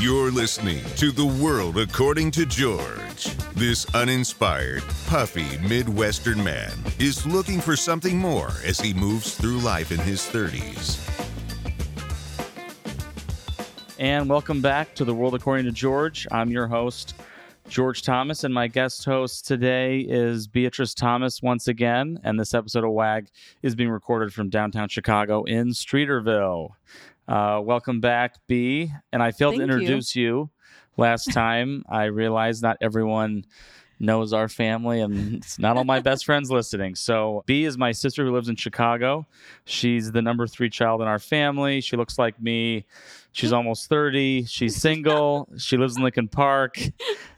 You're listening to The World According to George. This uninspired, puffy Midwestern man is looking for something more as he moves through life in his 30s. And welcome back to The World According to George. I'm your host, George Thomas, and my guest host today is Beatrice Thomas once again. And this episode of WAG is being recorded from downtown Chicago in Streeterville. Uh, welcome back, Bea. And I failed Thank to introduce you. last time. I realized not everyone knows our family, and it's not all my best friends listening. So, Bea is my sister who lives in Chicago. She's the number three child in our family. She looks like me. She's almost 30. She's single. she lives in Lincoln Park.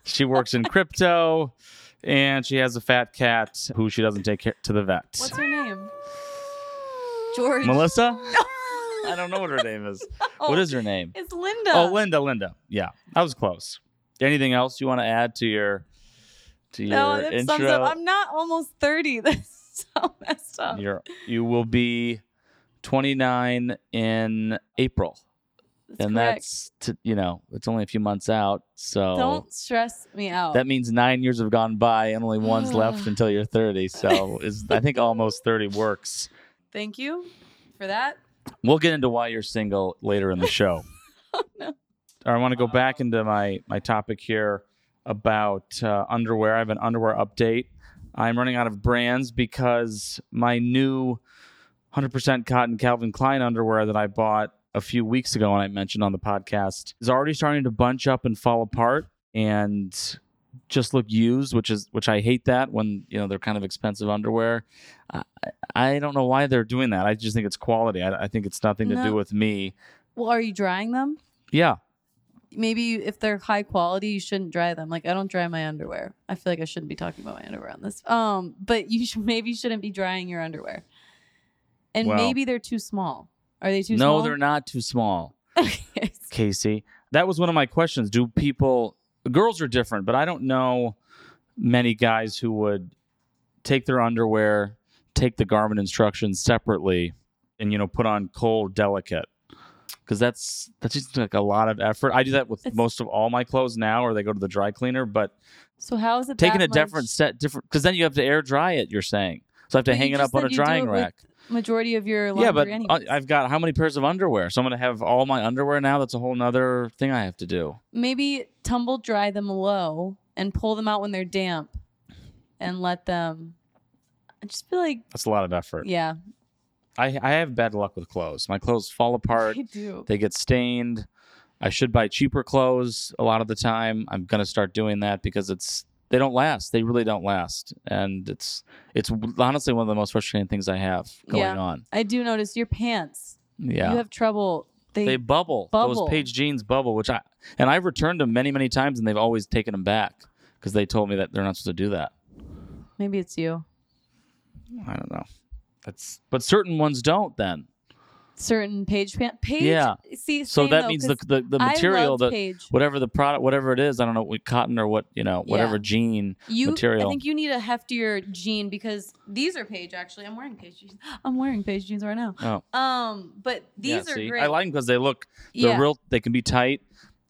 She works in crypto. And she has a fat cat who she doesn't take care to the vet. What's her name? George. Melissa? I don't know what her name is. What oh, is her name? It's Linda. Oh, Linda, Linda. Yeah, I was close. Anything else you want to add to your to your No, that intro? sums up. I'm not almost 30. That's so messed up. You're, you will be 29 in April, That's and correct. that's to, you know it's only a few months out. So Don't stress me out. that means nine years have gone by, and only one's left until you're 30. So is I think almost 30 works. Thank you for that. We'll get into why you're single later in the show. Oh, no. I want to go back into my my topic here about uh, underwear. I have an underwear update. I'm running out of brands because my new 100% cotton Calvin Klein underwear that I bought a few weeks ago and I mentioned on the podcast is already starting to bunch up and fall apart and just look used, which is which I hate that when you know they're kind of expensive underwear. I, I don't know why they're doing that. I just think it's quality. I, I think it's nothing to do with me. Well, are you drying them? Yeah, Maybe if they're high quality, you shouldn't dry them. Like I don't dry my underwear. I feel like I shouldn't be talking about my underwear on this. Um, but you should, maybe shouldn't be drying your underwear. And Well- maybe they're too small. Are they too no, small? No, they're not too small. Casey. That was one of my questions. Do people, girls are different, but I don't know many guys who would take their underwear, take the garment instructions separately, and, you know, put on cold, delicate. Because that's that's just like a lot of effort. I do that with It's- most of all my clothes now, or they go to the dry cleaner. But So how is it taking a different set, different because then you have to air dry it. You're saying so I have to hang it up on a drying rack. Majority of your laundry Yeah, but anyways. I've got how many pairs of underwear? So I'm gonna have all my underwear now. That's a whole nother thing I have to do. maybe tumble dry them low and pull them out when they're damp and let them I just feel like That's a lot of effort. yeah I I have bad luck with clothes. My clothes fall apart. I do They get stained. I should buy cheaper clothes a lot of the time. I'm gonna start doing that because it's they don't last. They really don't last, and it's it's honestly one of the most frustrating things I have going Yeah. on. I do notice your pants Yeah, you have trouble they, they bubble. bubble. Those Paige jeans bubble, which I and I've returned them many many times, and they've always taken them back because they told me that they're not supposed to do that. maybe it's you I don't know. That's but certain ones don't. Then certain Paige pant Paige Yeah. see so that though, means the the, the material that Paige whatever the product whatever it is i don't know what cotton or what you know whatever Yeah. jean you material. I think you need a heftier jean because these are Paige actually I'm wearing Paige jeans I'm wearing Paige jeans right now oh um but these yeah, are see? great i like them because they look they're yeah real they can be tight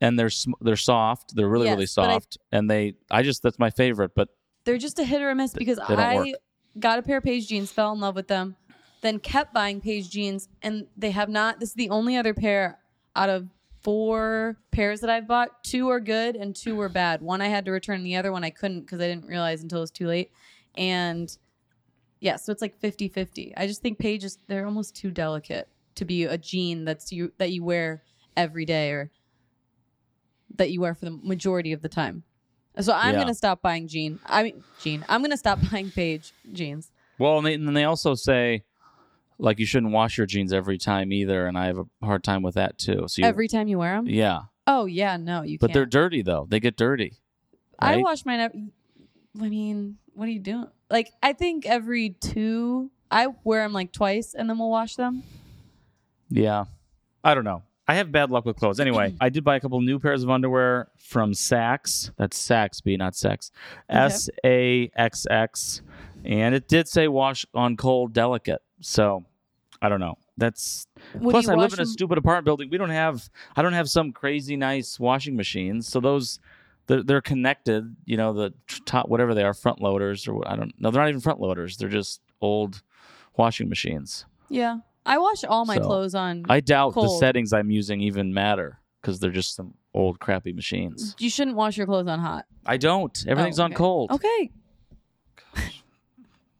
and they're sm- they're soft they're really really Yes, I- soft and they i just that's my favorite but they're just a hit or a miss because I work. got a pair of Paige jeans, fell in love with them, then kept buying Paige jeans, and they have not. This is the only other pair out of four pairs that I've bought. Two are good and two were bad. One I had to return, and the other one I couldn't because I didn't realize until it was too late. And yeah, so it's like 50 50. I just think Paige is, they're almost too delicate to be a jean that's you that you wear every day or that you wear for the majority of the time. So I'm Yeah. gonna stop buying jean. I mean jean. I'm gonna stop buying Paige jeans. well and, they, and then they also say like you shouldn't wash your jeans every time either and i have a hard time with that too so you, Every time you wear them. yeah Oh yeah, no, you but can't. But they're dirty though they get dirty I wash mine. ev- I mean, what are you doing? Like I think every two. I wear them like twice, and then we'll wash them. Yeah. I don't know. I have bad luck with clothes. Anyway, I did buy a couple new pairs of underwear from SAXX. That's SAXX, Bea, not sex. S A X X. And it did say wash on cold delicate. So I don't know. that's Would plus I live in a them- stupid apartment building. We don't have I don't have some crazy nice washing machines. So those they're, they're connected. You know the top whatever they are front loaders or I don't. No, they're not even front loaders. They're just old washing machines. Yeah, I wash all my So, clothes on. I doubt the settings I'm using even matter because they're just some old crappy machines. you shouldn't wash your clothes on hot. I don't. Everything's Oh, on cold. Okay. Gosh.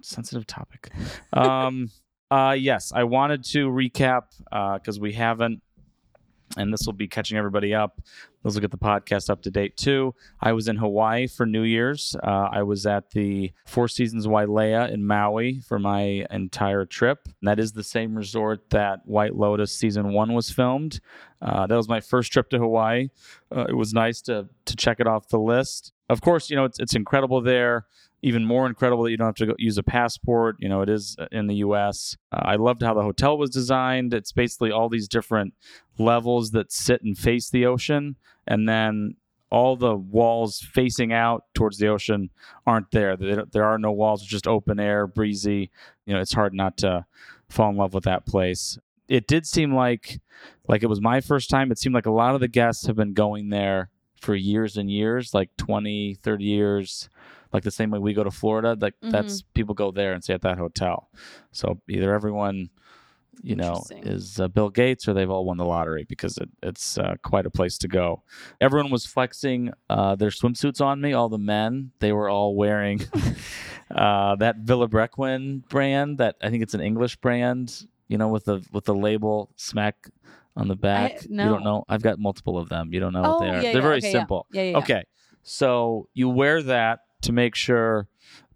sensitive topic. Um, uh, yes, I wanted to recap because we haven't, and this will be catching everybody up. Those will get the podcast up to date too. I was in Hawaii for New Year's. Uh, I was at the Four Seasons Wailea in Maui for my entire trip. And that is the same resort that White Lotus season one was filmed. Uh, that was my first trip to Hawaii. Uh, it was nice to to check it off the list. Of course, you know it's it's incredible there even more incredible that you don't have to go use a passport. You know, it is in the U.S. Uh, I loved how the hotel was designed. It's basically all these different levels that sit and face the ocean, and then all the walls facing out towards the ocean aren't there. There, there are no walls; it's just open air, breezy. You know, it's hard not to fall in love with that place. It did seem like, like it was my first time. It seemed like a lot of the guests have been going there for years and years, like 20, 30 years like the same way we go to Florida. Like that's people go there and stay at that hotel. So either everyone, you know, is uh, Bill Gates or they've all won the lottery because it, it's uh, quite a place to go. Everyone was flexing uh, their swimsuits on me. All the men, they were all wearing uh, that Vilebrequin brand. That I think it's an English brand. You know, with the with the label smack on the back. You no. don't know. I've got multiple of them. You don't know oh, what they are. yeah, They're yeah, very okay, simple. Yeah. Okay. So you wear that to make sure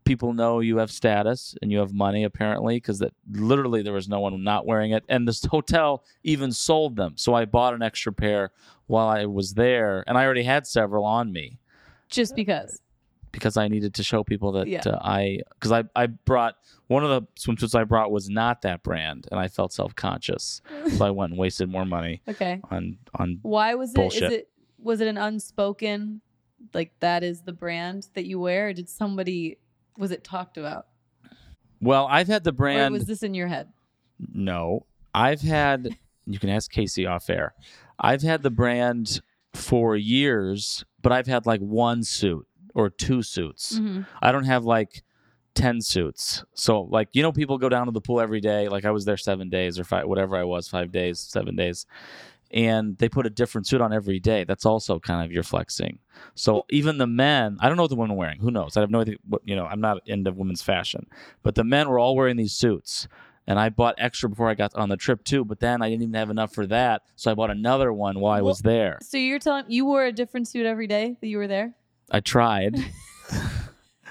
people know you have status and you have money apparently because that literally there was no one not wearing it and this hotel even sold them so i bought an extra pair while i was there and i already had several on me Just because. because i needed to show people that Yeah. uh, i because I, I brought one of the swimsuits i brought was not that brand and i felt self-conscious so i went and wasted more money Okay. on on Why was it? Is Bullshit. it was it an unspoken like that is the brand that you wear? Or did somebody was it talked about? well i've had the or brand was this in your head? No, I've had. You can ask Casey off air. I've had the brand for years, but I've had like one suit or two suits. hmm I don't have like 10 suits. So, like, you know, people go down to the pool every day. Like, I was there seven days or five, whatever I was, five days, seven days. And they put a different suit on every day. That's also kind of your flexing. So, even the men, I don't know what the women wearing. Who knows? I have no idea. What, you know, I'm not into women's fashion. But the men were all wearing these suits. And I bought extra before I got on the trip too. But then I didn't even have enough for that. So, I bought another one while I was there. So you're telling you wore a different suit every day that you were there? I tried.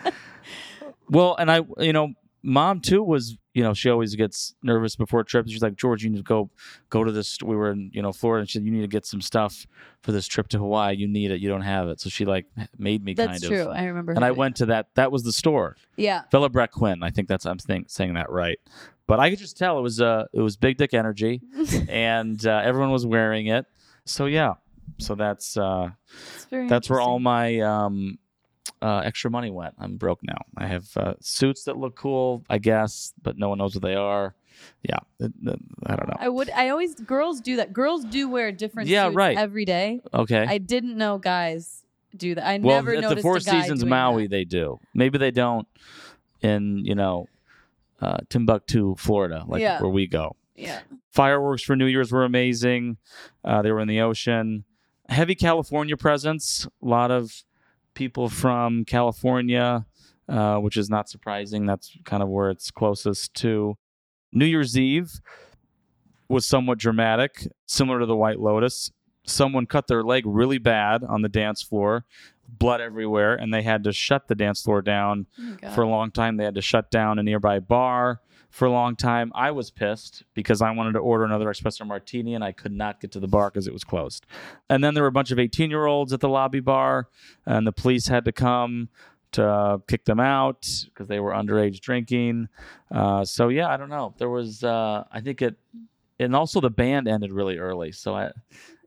well, and I, you know, mom too was, you know, she always gets nervous before trips. She's like, George, you need to go, go to this. We were in, you know, Florida, and she said, you need to get some stuff for this trip to Hawaii. You need it. You don't have it. So she like made me kind of. That's kind true. of. I remember. And I went to that. That was the store. Yeah. Vilebrequin. I think that's I'm think, saying that right. But I could just tell it was uh it was big dick energy, and uh, everyone was wearing it. So yeah, so that's uh that's where all my um, uh, extra money went. I'm broke now. I have uh, suits that look cool, I guess, but no one knows what they are. Yeah, it- it- I don't know. I would. I always girls do that. Girls do wear different Yeah, suits right. every day. Okay. I didn't know guys do that. I well, never at noticed the Four Seasons Maui, that. they do. Maybe they don't in you know uh, Timbuktu, Florida, like Yeah. where we go. Yeah. Fireworks for New Year's were amazing. Uh, they were in the ocean. Heavy California presence. A lot of people from California, uh, which is not surprising. That's kind of where it's closest to. New Year's Eve was somewhat dramatic, similar to the White Lotus. Someone cut their leg really bad on the dance floor, blood everywhere, and they had to shut the dance floor down Oh for a long time. They had to shut down a nearby bar for a long time. I was pissed because I wanted to order another espresso martini and I could not get to the bar because it was closed. And then there were a bunch of 18 year olds at the lobby bar, and the police had to come to uh, kick them out because they were underage drinking. Uh, so yeah, I don't know. There was, uh, I think it, and also the band ended really early. So I,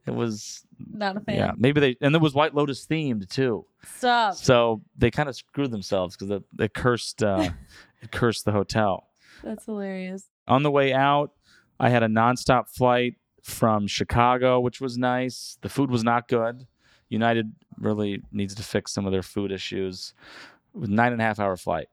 it was, Not a fan. yeah, maybe they, and it was White Lotus themed too. Stop. So they kind of screwed themselves because it, it cursed uh, it cursed the hotel. That's hilarious. On the way out, I had a nonstop flight from Chicago, which was nice. The food was not good. United really needs to fix some of their food issues. With nine and a half hour flight.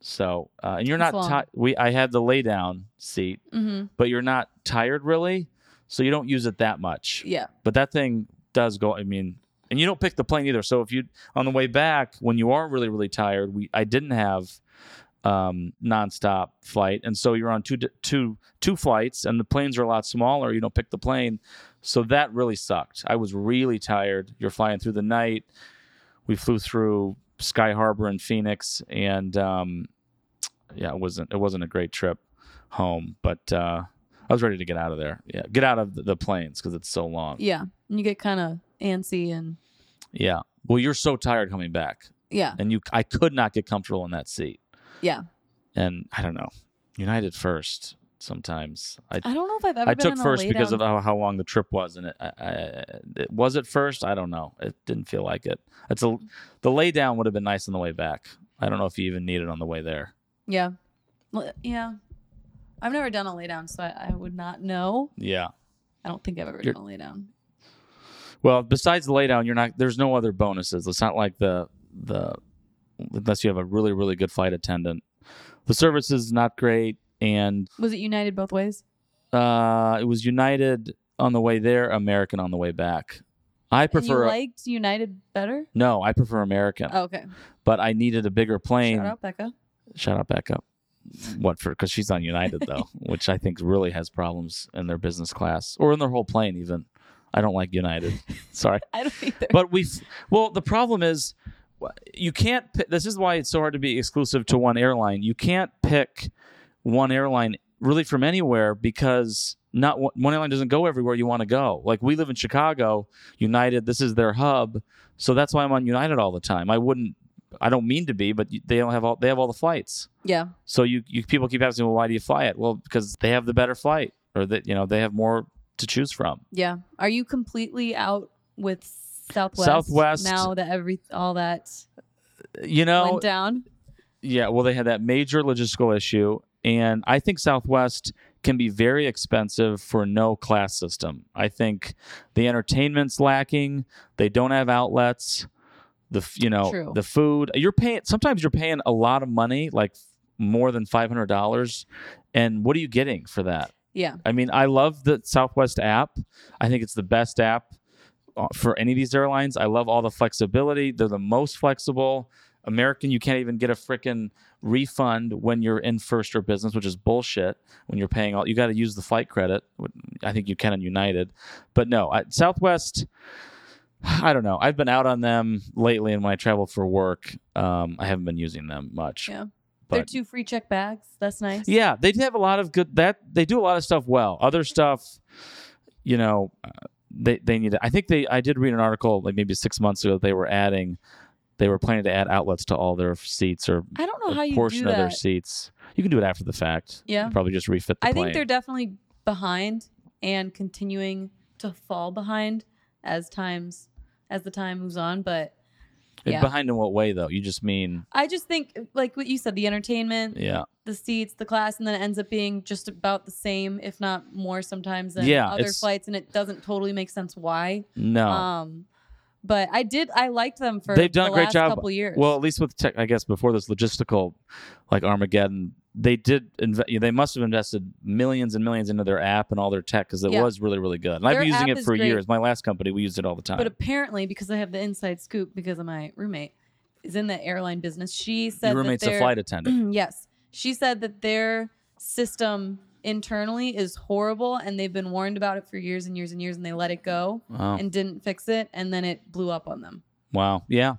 So, uh, and you're That's not long. ti- we. I had the lay down seat, Mm-hmm. but you're not tired really, so you don't use it that much. Yeah. But that thing does go. I mean, and you don't pick the plane either. So if you on the way back when you are really really tired, we I didn't have um nonstop flight, and so you're on two two two flights, and the planes are a lot smaller. You don't pick the plane, so that really sucked. I was really tired. You're flying through the night. We flew through Sky Harbor in Phoenix, and um, yeah, it wasn't it wasn't a great trip home, but uh, I was ready to get out of there. Yeah, get out of the, the planes because it's so long. Yeah. And you get kind of antsy and Yeah. Well, you're so tired coming back, yeah. and you I could not get comfortable in that seat, Yeah. and I don't know. United first sometimes. I I don't know if I've ever I been took first because of how, how long the trip was, and it, I, I, it was it first. I don't know. It didn't feel like it. It's a the lay down would have been nice on the way back. I don't know if you even need it on the way there. Yeah. Well, yeah. I've never done a lay down, so I, I would not know. Yeah. I don't think I've ever You're- done a lay down. Well, besides the lay down, you're not. There's no other bonuses. It's not like the the unless you have a really really good flight attendant. The service is not great, and Was it United both ways? uh, it was United on the way there, American on the way back. I And you prefer liked United better? no, I prefer American, Oh, okay. but I needed a bigger plane. Shout out Becca. Shout out Becca. What for? Because she's on United though, which I think really has problems in their business class or in their whole plane. Even I don't like United. Sorry. I don't either. but we well the problem is you can't this is why it's so hard to be exclusive to one airline. You can't pick one airline really from anywhere because not one one airline doesn't go everywhere you want to go. Like we live in chicago united this is their hub so that's why i'm on united all the time. I wouldn't i don't mean to be but they don't have all they have all the flights. Yeah. so you, you people keep asking well why do you fly it? Well because they have the better flight or that you know they have more to choose from. Yeah. Are you completely out with Southwest? Southwest- Now that every all that you know went down. Yeah, well, they had that major logistical issue, and I think Southwest can be very expensive for no class system. I think the entertainment's lacking. They don't have outlets. The you know True. the food you're paying. Sometimes you're paying a lot of money, like more than five hundred dollars, and what are you getting for that? Yeah. I mean, I love the Southwest app. I think it's the best app for any of these airlines. I love all the flexibility. They're the most flexible. American, you can't even get a freaking refund when you're in first or business, which is bullshit. When you're paying all, you got to use the flight credit. I think you can on United, but no, I, Southwest. I don't know. I've been out on them lately, and when I travel for work, um, I haven't been using them much. Yeah. They're two free check bags. That's nice. Yeah, they do have a lot of good. That they do a lot of stuff well. Other stuff, you know, uh, they they need. I think they. I did read an article like maybe six months ago. That they were adding. They were planning to add outlets to all their seats or I don't know a how you portion do of their that. seats. You can do it after the fact. Yeah. You probably just refit the I plane. think they're definitely behind and continuing to fall behind as times as the time moves on. But yeah. Behind in what way though? You just mean I just think like what you said, the entertainment, yeah. the seats, the class, and then it ends up being just about the same, if not more sometimes than Yeah, other it's- flights, and it doesn't totally make sense why. No. Um but I did I liked them for They've done the a great last job. couple years. Well, at least with tech, I guess before this logistical, like Armageddon, they did. Inve- they must have invested millions and millions into their app and all their tech because it Yeah. was really, really good. And I've been using it for years. My last company, we used it all the time. But apparently, because I have the inside scoop because of my roommate is in the airline business, she said Your that roommate's a flight attendant. yes, she said that their system internally is horrible, and they've been warned about it for years and years and years, and they let it go Wow. and didn't fix it, and then it blew up on them. Wow. Yeah.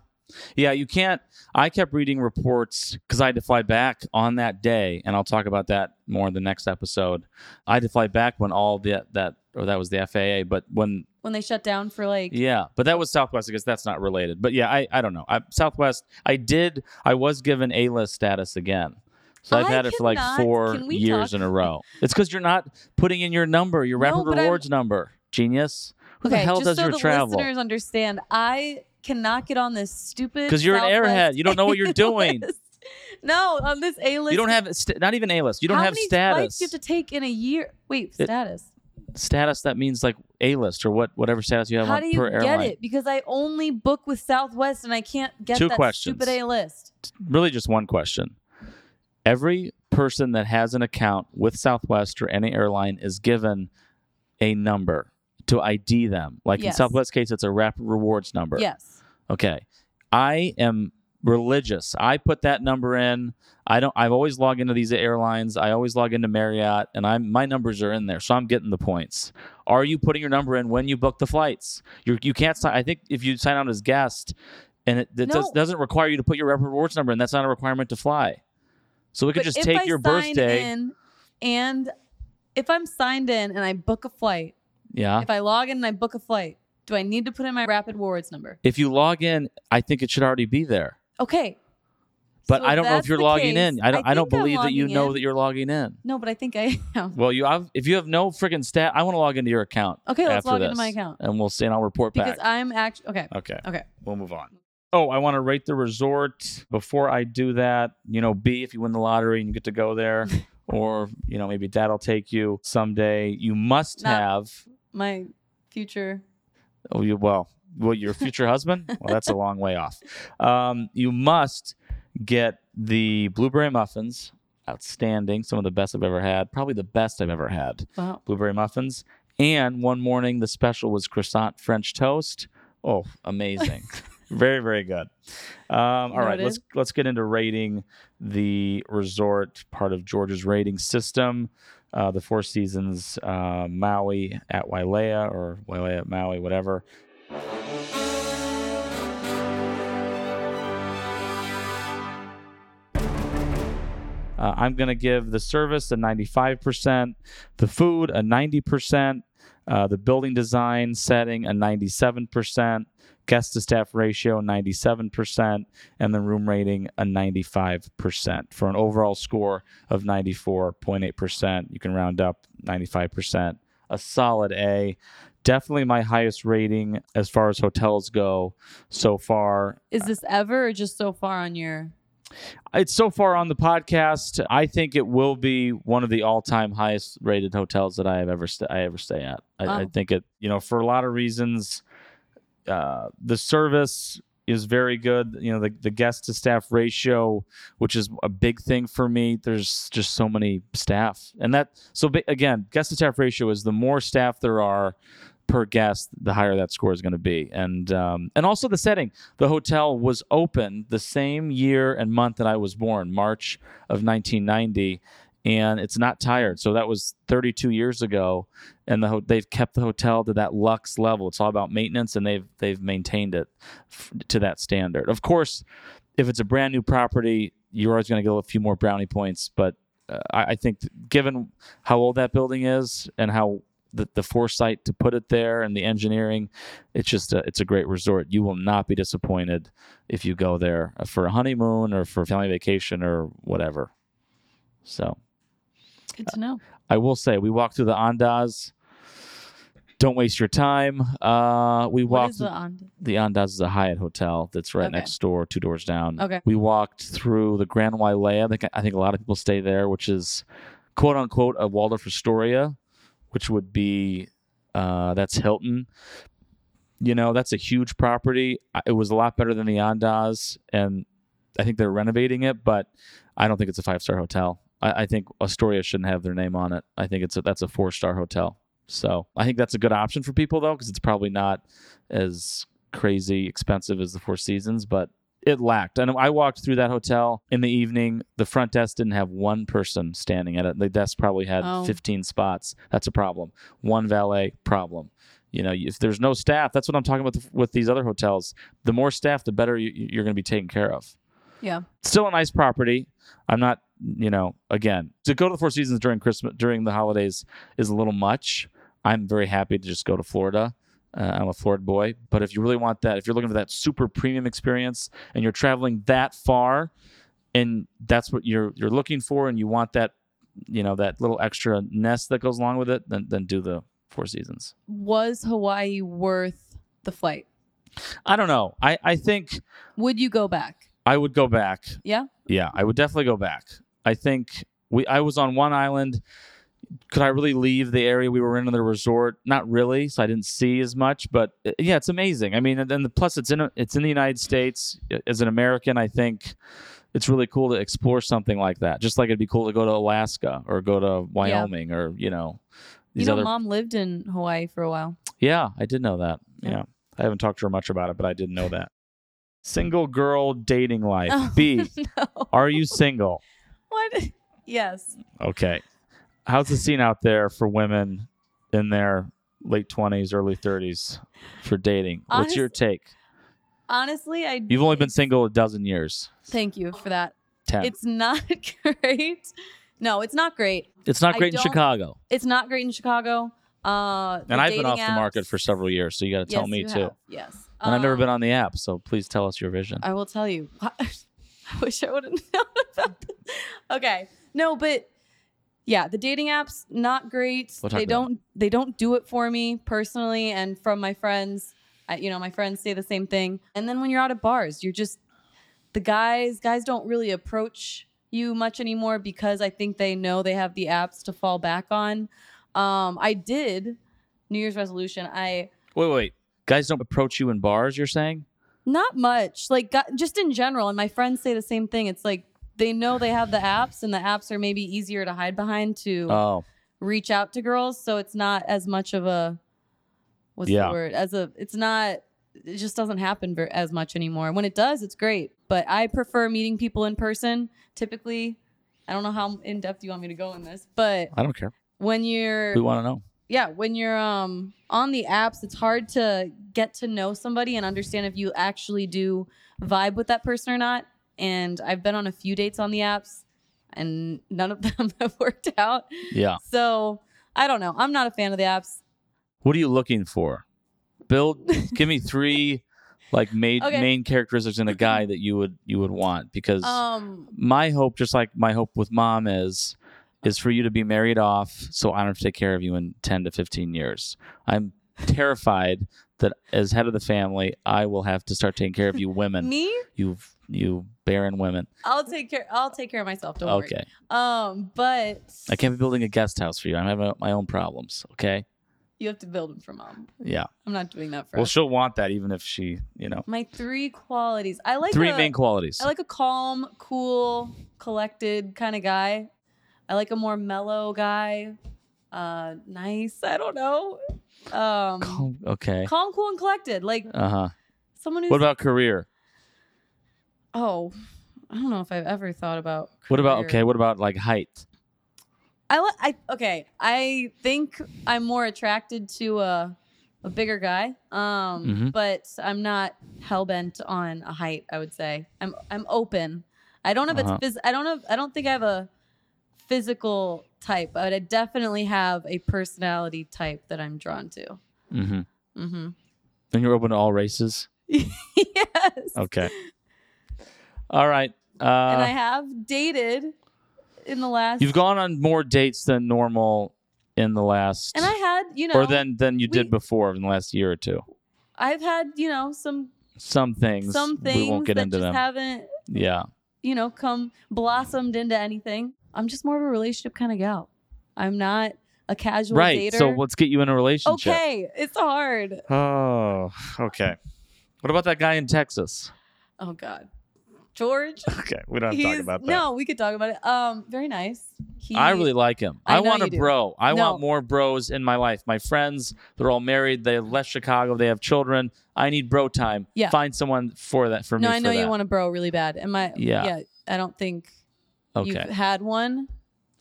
Yeah. You can't. I kept reading reports because I had to fly back on that day, and I'll talk about that more in the next episode. I had to fly back when all the that or that was the FAA, but when When they shut down for like Yeah, but that was Southwest because that's not related. But yeah, I, I don't know. I, Southwest, I did. I was given A list status again, so I've I had it for like four years talk- in a row. It's because you're not putting in your number, your No, rapid but I'm- rewards number. Genius. Who okay, the hell just does so your the travel? listeners understand, I cannot get on this stupid Because you're an airhead. You don't know what you're doing. A-list. No, on this A list. You don't have st- not even A list. You don't How have many status. flights you have to take in a year? Wait, It- status. status that means like A list or what whatever status you have How on do you per get airline. it? Because I only book with Southwest and I can't get Two that questions. stupid A list. Really, just one question. Every person that has an account with Southwest or any airline is given a number to ID them. Like in Yes. Southwest case, it's a rapid rewards number. Yes. Okay. I am religious. I put that number in. I don't I've always logged into these airlines. I always log into Marriott and I'm my numbers are in there. So I'm getting the points. Are you putting your number in when you book the flights? You you can't sign I think if you sign out as guest and it, it does, No. doesn't require you to put your rapid rewards number in, that's not a requirement to fly. So we could But just if take I your sign birthday. in and if I'm signed in and I book a flight, yeah. if I log in and I book a flight, do I need to put in my rapid rewards number? If you log in, I think it should already be there. Okay. But So I don't know if you're logging case, in. I don't I, don't believe that you logging know that you're logging in. No, but I think I am. Well, you have if you have no freaking stat, I want to log into your account. Okay, let's log into my account. and we'll see, and I'll report Because back. Because I'm actually okay. okay, Okay. we'll move on. Oh, I want to rate the resort. Before I do that, you know, Bea, if you win the lottery and you get to go there, or you know, maybe Dad'll take you someday. You must Not- have. My future. Oh, you well, well, your future husband. Well, that's a long way off. Um, you must get the blueberry muffins. Outstanding. Some of the best I've ever had. Probably the best I've ever had. Wow. blueberry muffins. And one morning, the special was croissant French toast. Oh, amazing! very, very good. Um, all right, let's let's get into rating the resort part of Georgia's rating system. Uh, the Four Seasons uh, Maui at Wailea or Wailea at Maui, whatever. Uh, I'm going to give the service a 95%, the food a 90%, uh, the building design setting a 97%, guest to staff ratio 97%, and the room rating a 95% for an overall score of 94.8%. You can round up 95%. A solid A. Definitely my highest rating as far as hotels go so far. Is this ever or just so far on your It's so far on the podcast. I think it will be one of the all-time highest rated hotels that I have ever st- I ever stay at. I, I think it, you know, for a lot of reasons. Uh, the service is very good. You know, the the guest to staff ratio, which is a big thing for me. There's just so many staff, and that so again, guest to staff ratio is the more staff there are per guest, the higher that score is going to be. And um, and also the setting. The hotel was open the same year and month that I was born, March of 1990, and it's not tired. So that was 32 years ago, and the ho- they've kept the hotel to that lux level. It's all about maintenance, and they've they've maintained it f- to that standard. Of course, if it's a brand new property, you're always going to get a few more brownie points, but uh, I, I think given how old that building is and how the, the foresight to put it there and the engineering, it's just a, it's a great resort. You will not be disappointed if you go there for a honeymoon or for a family vacation or whatever. So good to know? I will say we walked through the Andaz. Don't waste your time. Uh, we walked the on? the Andaz is a Hyatt hotel that's right Okay. next door, two doors down. Okay. We walked through the Grand Wailea. I think I think a lot of people stay there, which is quote unquote a Waldorf Astoria, which would be uh, that's Hilton. You know, that's a huge property. It was a lot better than the Andaz, and I think they're renovating it, but I don't think it's a five star hotel. I, I think Astoria shouldn't have their name on it. I think it's a, that's a four star hotel. So I think that's a good option for people though, because it's probably not as crazy expensive as the Four Seasons, but it lacked. And I walked through that hotel in the evening. The front desk didn't have one person standing at it. The desk probably had Oh. 15 spots. That's a problem. One valet problem. You know, if there's no staff, that's what I'm talking about with, with these other hotels. The more staff, the better you, you're going to be taken care of Yeah. still a nice property. I'm not, you know, again, to go to the Four Seasons during Christmas, during the holidays is a little much. I'm very happy to just go to Florida. Uh, I'm a Florida boy. But if you really want that, if you're looking for that super premium experience and you're traveling that far and that's what you're you're looking for and you want that, you know, that little extra nest that goes along with it, then then do the Four Seasons. Was Hawaii worth the flight? I don't know. I, I think Would you go back? I would go back. Yeah. Yeah, I would definitely go back. I think we I was on one island. Could I really leave the area we were in in the resort? Not really, so I didn't see as much. But uh, yeah, it's amazing. I mean, and then the, plus it's in a, it's in the United States. As an American, I think it's really cool to explore something like that. Just like it'd be cool to go to Alaska or go to Wyoming or you know You know, other. mom lived in Hawaii for a while. Yeah, I did know that. Yeah. Yeah. I haven't talked to her much about it, but I did know that. Single girl dating life. Oh, Bea. no. Are you single? What? Yes. Okay. How's the scene out there for women in their late 20s, early 30s for dating? What's your take? Honestly, I. You've only been single a dozen years. Thank you for that. 10. It's, not great. No, it's not great. It's not I great in don't- Chicago. It's not great in Chicago. Uh, the And I've been dating off the market for several years, so you got to tell Yes, me you too. have. Yes. And I've never Um, been on the app, so please tell us your vision. I will tell you. I wish I would have known about this. Okay. No, but yeah, the dating apps not great. We'll they don't they don't do it for me personally and from my friends. I, you know, my friends say the same thing. And then when you're out at bars, you're just the guys guys don't really approach you much anymore because I think they know they have the apps to fall back on. Um I did New Year's resolution. I wait, wait. Guys don't approach you in bars, you're saying? Not much. Like just in general, and my friends say the same thing. It's like they know they have the apps, and the apps are maybe easier to hide behind to Oh, reach out to girls. So it's not as much of a what's Yeah. the word? As a it's not. It just doesn't happen ver- as much anymore. When it does, it's great. But I prefer meeting people in person. Typically, I don't know how in depth you want me to go in this, but I don't care. when you're We want to know. yeah when you're um on the apps it's hard to get to know somebody and understand if you actually do vibe with that person or not and i've been on a few dates on the apps and none of them have worked out Yeah. so i don't know i'm not a fan of the apps What are you looking for? Build. give me three, like main Okay. main characteristics in a guy that you would you would want because um my hope, just like my hope with mom is, is for you to be married off, so I don't have to take care of you in ten to fifteen years. I'm terrified that as head of the family, I will have to start taking care of you women, me you you barren women. i'll take care i'll take care of myself don't worry Okay, um but I can't be building a guest house for you. I'm having my own problems. Okay, you have to build them for mom yeah. i'm not doing that for her. Well, us. she'll want that even if she, you know, my three qualities i like three a- main qualities. I like a calm, cool, collected kind of guy. I like a more mellow guy. Uh, nice. I don't know. Um, calm, okay. cool, and collected. Like Uh huh. someone who's. What about career? Oh, I don't know if I've ever thought about. What about okay? What about like height? I. I okay. I think I'm more attracted to a a bigger guy. Um, Mhm. but I'm not hell bent on a height. I would say I'm I'm open. I don't know if Uh-huh. it's phys- I don't know. I don't think I have a physical type, but I definitely have a personality type that I'm drawn to. Mm-hmm. Mm-hmm. And you're open to all races. yes. Okay. All right. and I Uh, have dated in the last. you've gone on more dates than normal in the last, And I had, you know, or than than you we- did before in the last year or two. I've had, you know, some Some things. some things we won't get that into just them. haven't, yeah. you know, come blossomed into anything. I'm just more of a relationship kind of gal. I'm not a casual Right. dater. So let's get you in a relationship. okay, it's hard. Oh. Okay. What about that guy in Texas? Oh God, George. Okay, we don't have to talk He's about that. no, we could talk about it. Um, very nice. He, I really like him. I I, know want you a do. bro. I No. want more bros in my life. My friends, they're all married. They left Chicago. They have children. I need bro time. Yeah. Find someone for that for me. No, me. I know for you that. want a bro really bad. Am I? Yeah. Yeah. I don't think you've Okay. had one.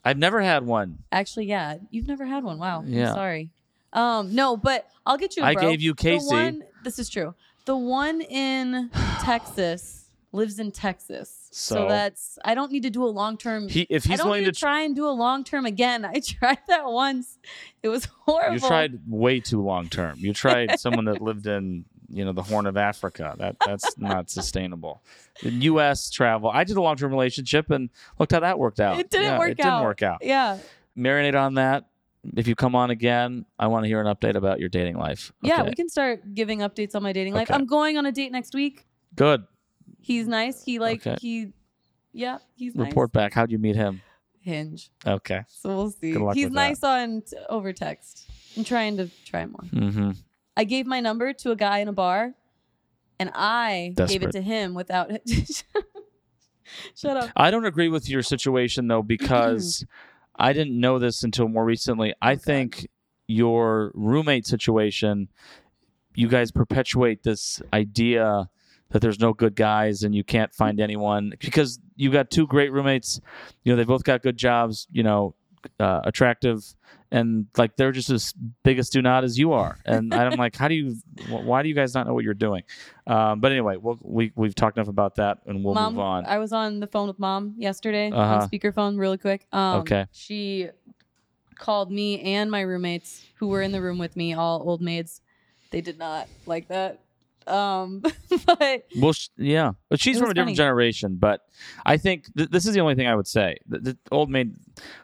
I've never had one. Actually, yeah, you've never had one. Wow. Yeah. I'm sorry. Um, no, but I'll get you. a I bro. gave you Casey. The one, this is true. The one in Texas lives in Texas, so, So- that's I don't need to do a long term. He, if he's willing to, try and do a long term again. I tried that once. It was horrible. you tried way too long term. You tried someone that lived in you know the Horn of Africa. That that's not sustainable. The U.S. travel. I did a long term relationship and looked how that worked out. It didn't Yeah, work It didn't out. work out. Yeah. Marinate on that. If you come on again, I want to hear an update about your dating life. Yeah, we can start giving updates on my dating life. Okay. I'm going on a date next week. Good. He's nice. He like Okay. he, yeah, he's nice. Report back. How'd you meet him? Hinge. Okay. So we'll see. Good luck He's with that. nice on t- over text. I'm trying to try more. Mm-hmm. I gave my number to a guy in a bar, and I gave Desperate. it to him without. Shut up. I don't agree with your situation though because I didn't know this until more recently. I Okay. think your roommate situation, you guys perpetuate this idea that there's no good guys and you can't find anyone because you've got two great roommates. You know, they both got good jobs. You know, uh, attractive. And like they're just as big a do not as you are, and I'm like, how do you? wh- Why do you guys not know what you're doing? Um, but anyway, we'll, we we've talked enough about that, and we'll mom, move on. I was on the phone with mom yesterday Uh-huh. on speakerphone, really quick. Um, Okay. She called me and my roommates who were in the room with me, all old maids. They did not like that. Um, but Well, sh- yeah, but she's from a different funny. generation. But I think th- this is the only thing I would say. The, the old maid,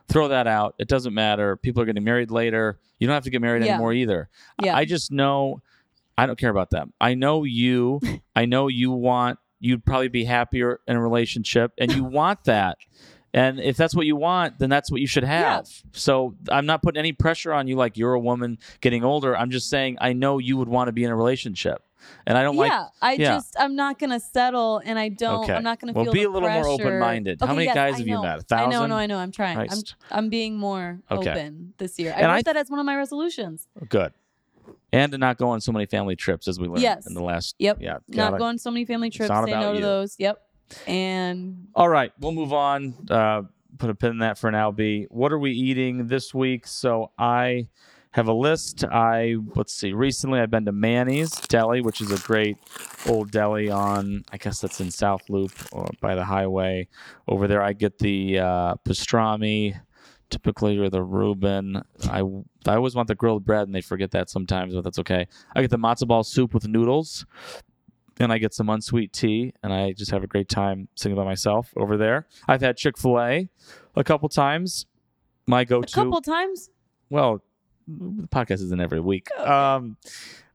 throw that out. It doesn't matter. People are getting married later. You don't have to get married Yeah. anymore either. I- Yeah. I just know. I don't care about them. I know you. I know you want. You'd probably be happier in a relationship, and you want that. And if that's what you want, then that's what you should have. So I'm not putting any pressure on you like you're a woman getting older. I'm just saying I know you would want to be in a relationship. And I don't like yeah, I just I'm not gonna settle, and I don't. Okay. I'm not gonna Well, feel be a little more open-minded. How many yes, guys I have you know. met? A I know, thousand? no, I know. I'm trying. I'm Christ. I'm being more Okay. open this year. I And wrote I- that as one of my resolutions. Good. And to not go on so many family trips as we learned Yes. in the last. Yep. Yeah. Not gotta- going so many family trips. Say no to you. those. Yep. And All right, we'll move on. Uh, put a pin in that for now. Bea. What are we eating this week? So I have a list. I let's see. Recently, I've been to Manny's Deli, which is a great old deli on. I guess that's in South Loop or by the highway. Over there, I get the uh, pastrami. Typically, or the Reuben. I I always want the grilled bread, and they forget that sometimes, but that's okay. I get the matzo ball soup with noodles, and I get some unsweet tea, and I just have a great time sitting by myself over there. I've had Chick Fil A a couple times. My go-to. A couple times. Well, the podcast isn't every week. Um,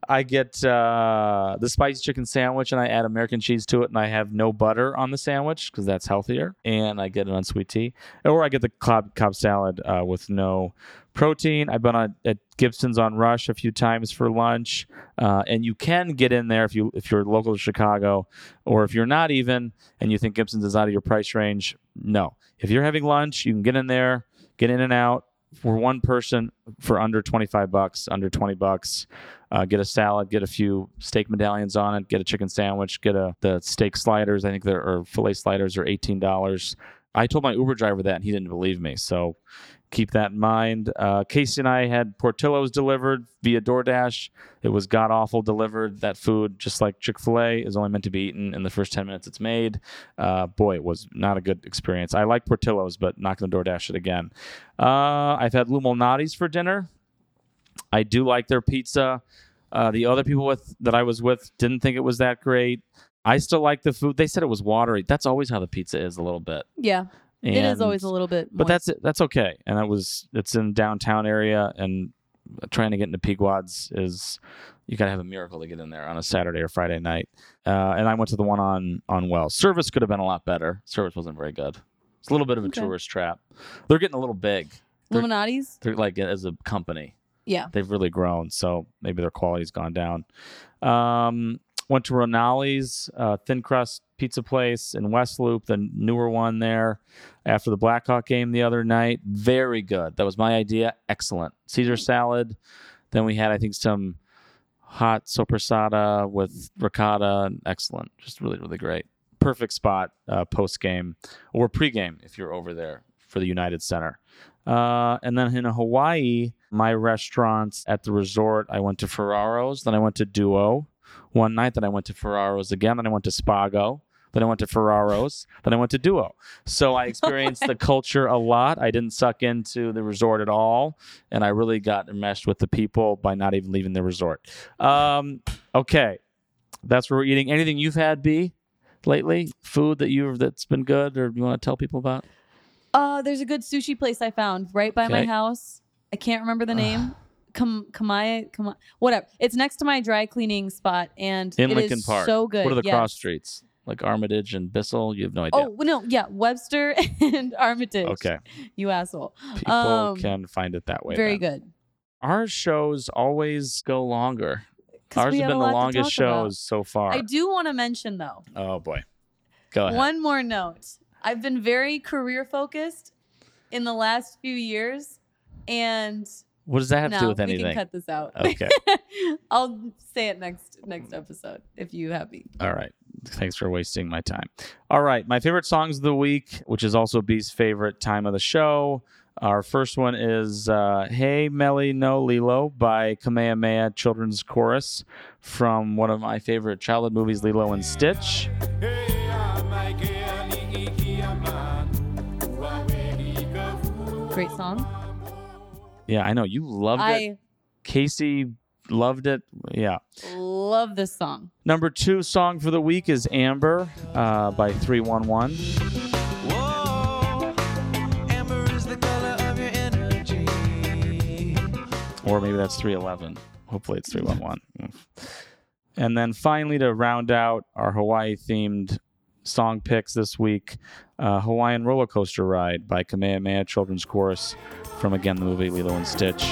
I get uh, the spicy chicken sandwich and I add American cheese to it, and I have no butter on the sandwich because that's healthier. And I get an unsweet tea, or I get the cob, cob salad uh, with no protein. I've been on, at Gibson's on Rush a few times for lunch, uh, and you can get in there if you if you're local to Chicago, or if you're not even and you think Gibson's is out of your price range. No, if you're having lunch, you can get in there, get in and out for one person for under 25 bucks, under 20 bucks. Uh, get a salad, get a few steak medallions on it, get a chicken sandwich, get a the steak sliders. I think there are fillet sliders are eighteen dollars. I told my Uber driver that and he didn't believe me. So keep that in mind. Uh, Casey and I had Portillo's delivered via DoorDash. It was god awful delivered. That food, just like Chick fil A, is only meant to be eaten in the first 10 minutes it's made. Uh, boy, it was not a good experience. I like Portillo's, but not going to DoorDash it again. Uh, I've had Lou Malnati's for dinner. I do like their pizza. Uh, the other people with that I was with didn't think it was that great. I still like the food. They said it was watery. That's always how the pizza is a little bit. Yeah, it is always a little bit. but that's that's okay. And that was it's in downtown area, and trying to get into Pequod's is you got to have a miracle to get in there on a Saturday or Friday night. Uh, and I went to the one on on Wells. Service could have been a lot better. Service wasn't very good. It's a little bit of a Okay. tourist trap. They're getting a little big. they're- Illuminati's. They're like as a company Yeah. they've really grown, so maybe their quality's gone down. Um, went to Ronali's uh, thin crust pizza place in West Loop, the newer one there. After the Blackhawk game the other night, very good. That was my idea. Excellent Caesar salad. Then we had, I think, some hot soppressata with ricotta. Excellent, just really, really great. Perfect spot uh, post game or pre game if you're over there for the United Center. Uh, and then in Hawaii, my restaurants at the resort, I went to Ferraro's, then I went to Duo one night, then I went to Ferraro's again, then I went to Spago, then I went to Ferraro's, then I went to Duo. So I experienced the culture a lot. I didn't suck into the resort at all, and I really got enmeshed with the people by not even leaving the resort. Um, okay, that's where we're eating. Anything you've had, Bea, lately? Food that you've that's been good, or you want to tell people about? Uh, there's a good sushi place I found right by my house. I can't remember the name. Kam Kamaya, Kama, whatever. It's next to my dry cleaning spot, and In it Lincoln is Park. so good. What are the yes. cross streets? Like Armitage and Bissell? You have no idea. Oh no, yeah, Webster and Armitage. okay. you asshole. People Um, can find it that way. Very then. good. Our shows always go longer. Ours have been the longest shows so far. I do want to mention though, oh boy. Go ahead. one more note. I've been very career focused in the last few years, and what does that have no, to do with anything? we can cut this out. Okay. I'll say it next next episode if you have me. All right. Thanks for wasting my time. All right. My favorite songs of the week, which is also Bea's favorite time of the show. Our first one is uh, He Mele No Lilo by Kamehameha Children's Chorus from one of my favorite childhood movies, Lilo and Stitch. Great song. Yeah, I know. You loved it. Casey loved it. Yeah. love this song. Number two song for the week is Amber uh, by 311. Whoa, amber is the color of your energy. or maybe that's 311. Hopefully it's 311. and then finally, to round out our Hawaii themed song picks this week, uh, Hawaiian Roller Coaster Ride by Kamehameha Children's Chorus from again the movie Lilo and Stitch.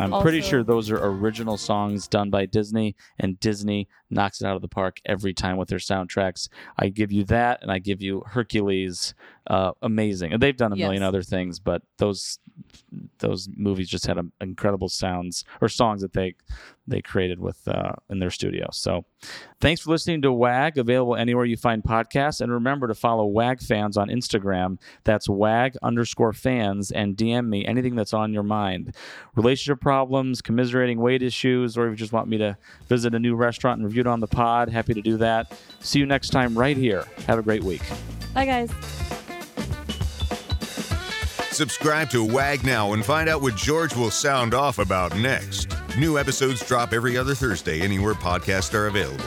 I'm pretty sure those are original songs done by Disney, and Disney knocks it out of the park every time with their soundtracks. I give you that, and I give you Hercules. Uh, amazing, and they've done a million other things, but those those movies just had um incredible sounds or songs that they they created with uh, in their studio. So, thanks for listening to WAG. Available anywhere you find podcasts, and remember to follow WAG fans on Instagram. That's WAG underscore fans, and DM me anything that's on your mind relationship problems, commiserating weight issues, or if you just want me to visit a new restaurant and review it on the pod, happy to do that. See you next time right here. Have a great week. Bye guys. Subscribe to WAG now and find out what George will sound off about next. New episodes drop every other Thursday anywhere podcasts are available.